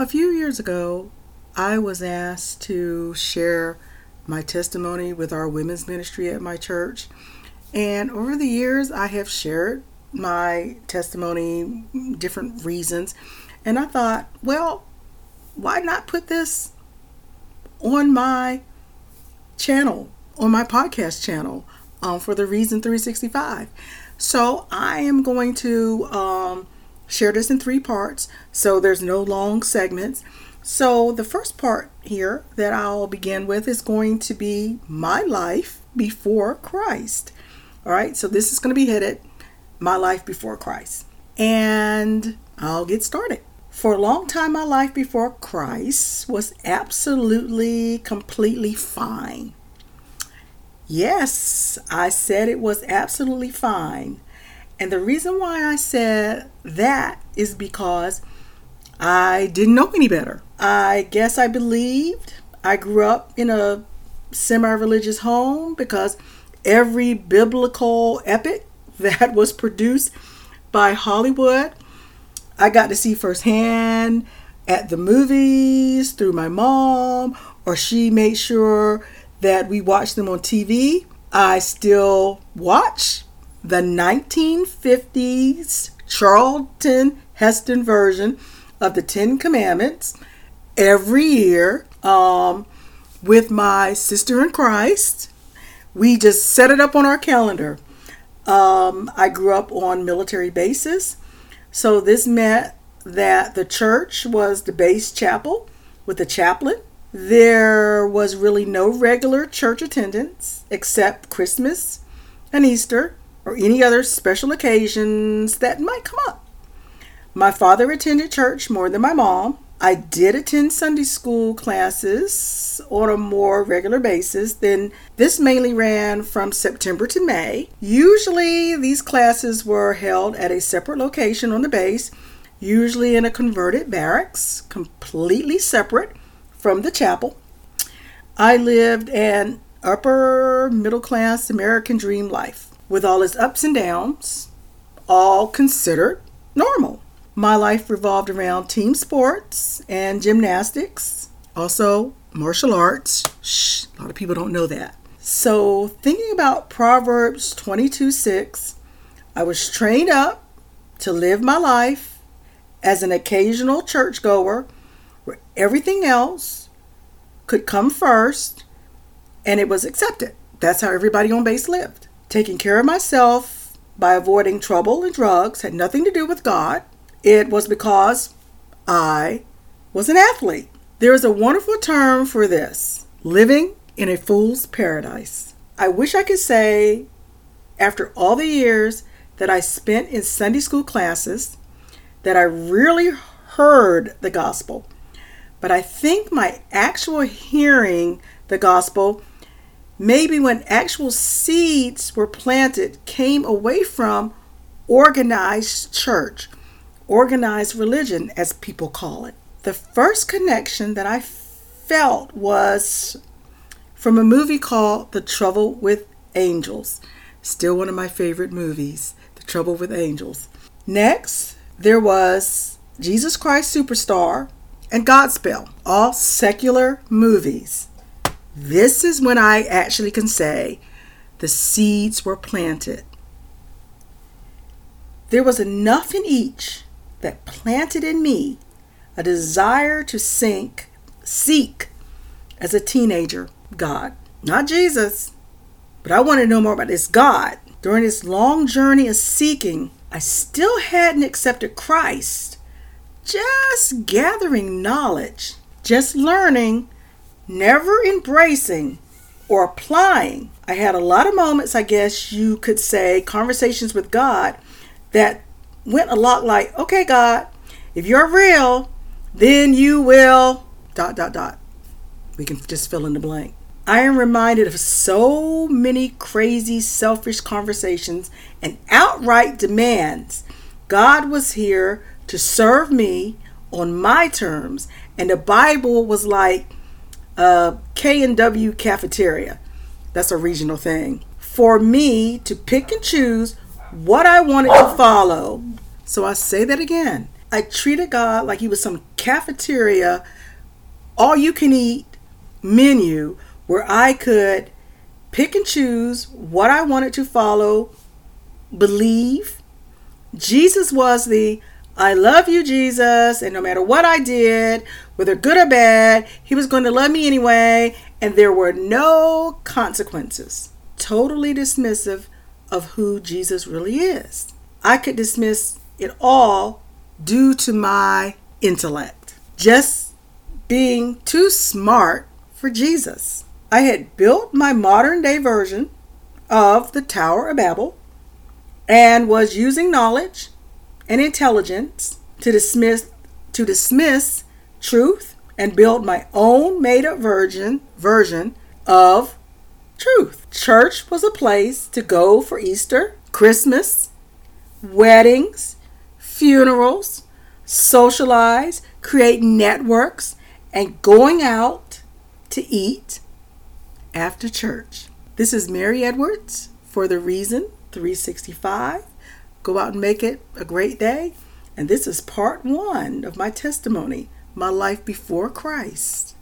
A few years ago, I was asked to share my testimony with our women's ministry at my church. And over the years, I have shared my testimony, different reasons. And I thought, well, why not put this on my channel, on my podcast channel um, for the Reason 365? So I am going to um, share this in three parts. So there's no long segments. So the first part here that I'll begin with is going to be my life before Christ. All right, so this is going to be headed My Life Before Christ. And I'll get started. For a long time, my life before Christ was absolutely, completely fine. Yes, I said it was absolutely fine. And the reason why I said that is because I didn't know any better. I guess I believed. I grew up in a semi religious home because every biblical epic that was produced by Hollywood, I got to see firsthand at the movies through my mom, or she made sure that we watched them on TV. I still watch the 1950s Charlton Heston version of the Ten Commandments every year um, with my sister in Christ. We just set it up on our calendar. Um, I grew up on military bases, so this meant that the church was the base chapel with a chaplain. There was really no regular church attendance except Christmas and Easter or any other special occasions that might come up. My father attended church more than my mom. I did attend Sunday school classes on a more regular basis. Then this mainly ran from September to May. Usually, these classes were held at a separate location on the base, usually in a converted barracks, completely separate from the chapel. I lived an upper middle class American dream life with all its ups and downs, all considered normal. My life revolved around team sports and gymnastics, also martial arts. Shh, a lot of people don't know that. So, thinking about Proverbs 22 6, I was trained up to live my life as an occasional churchgoer where everything else could come first and it was accepted. That's how everybody on base lived. Taking care of myself by avoiding trouble and drugs had nothing to do with God. It was because I was an athlete. There is a wonderful term for this living in a fool's paradise. I wish I could say, after all the years that I spent in Sunday school classes, that I really heard the gospel. But I think my actual hearing the gospel maybe when actual seeds were planted, came away from organized church, organized religion, as people call it. The first connection that I felt was from a movie called The Trouble with Angels. Still one of my favorite movies, The Trouble with Angels. Next, there was Jesus Christ Superstar and Godspell, all secular movies. This is when I actually can say the seeds were planted. There was enough in each that planted in me a desire to sink, seek as a teenager God. Not Jesus, but I wanted to know more about this God. During this long journey of seeking, I still hadn't accepted Christ. Just gathering knowledge, just learning never embracing or applying. I had a lot of moments, I guess you could say, conversations with God that went a lot like, okay, God, if you're real, then you will dot dot dot. We can just fill in the blank. I am reminded of so many crazy, selfish conversations and outright demands. God was here to serve me on my terms, and the Bible was like, uh, K&W Cafeteria. That's a regional thing. For me to pick and choose what I wanted to follow. So I say that again. I treated God like he was some cafeteria, all you can eat menu where I could pick and choose what I wanted to follow, believe. Jesus was the I love you, Jesus, and no matter what I did, whether good or bad, he was going to love me anyway, and there were no consequences. Totally dismissive of who Jesus really is. I could dismiss it all due to my intellect, just being too smart for Jesus. I had built my modern day version of the Tower of Babel and was using knowledge and intelligence to dismiss to dismiss truth and build my own made up version version of truth. Church was a place to go for Easter, Christmas, weddings, funerals, socialize, create networks, and going out to eat after church. This is Mary Edwards for The Reason 365. Go out and make it a great day. And this is part one of my testimony, my life before Christ.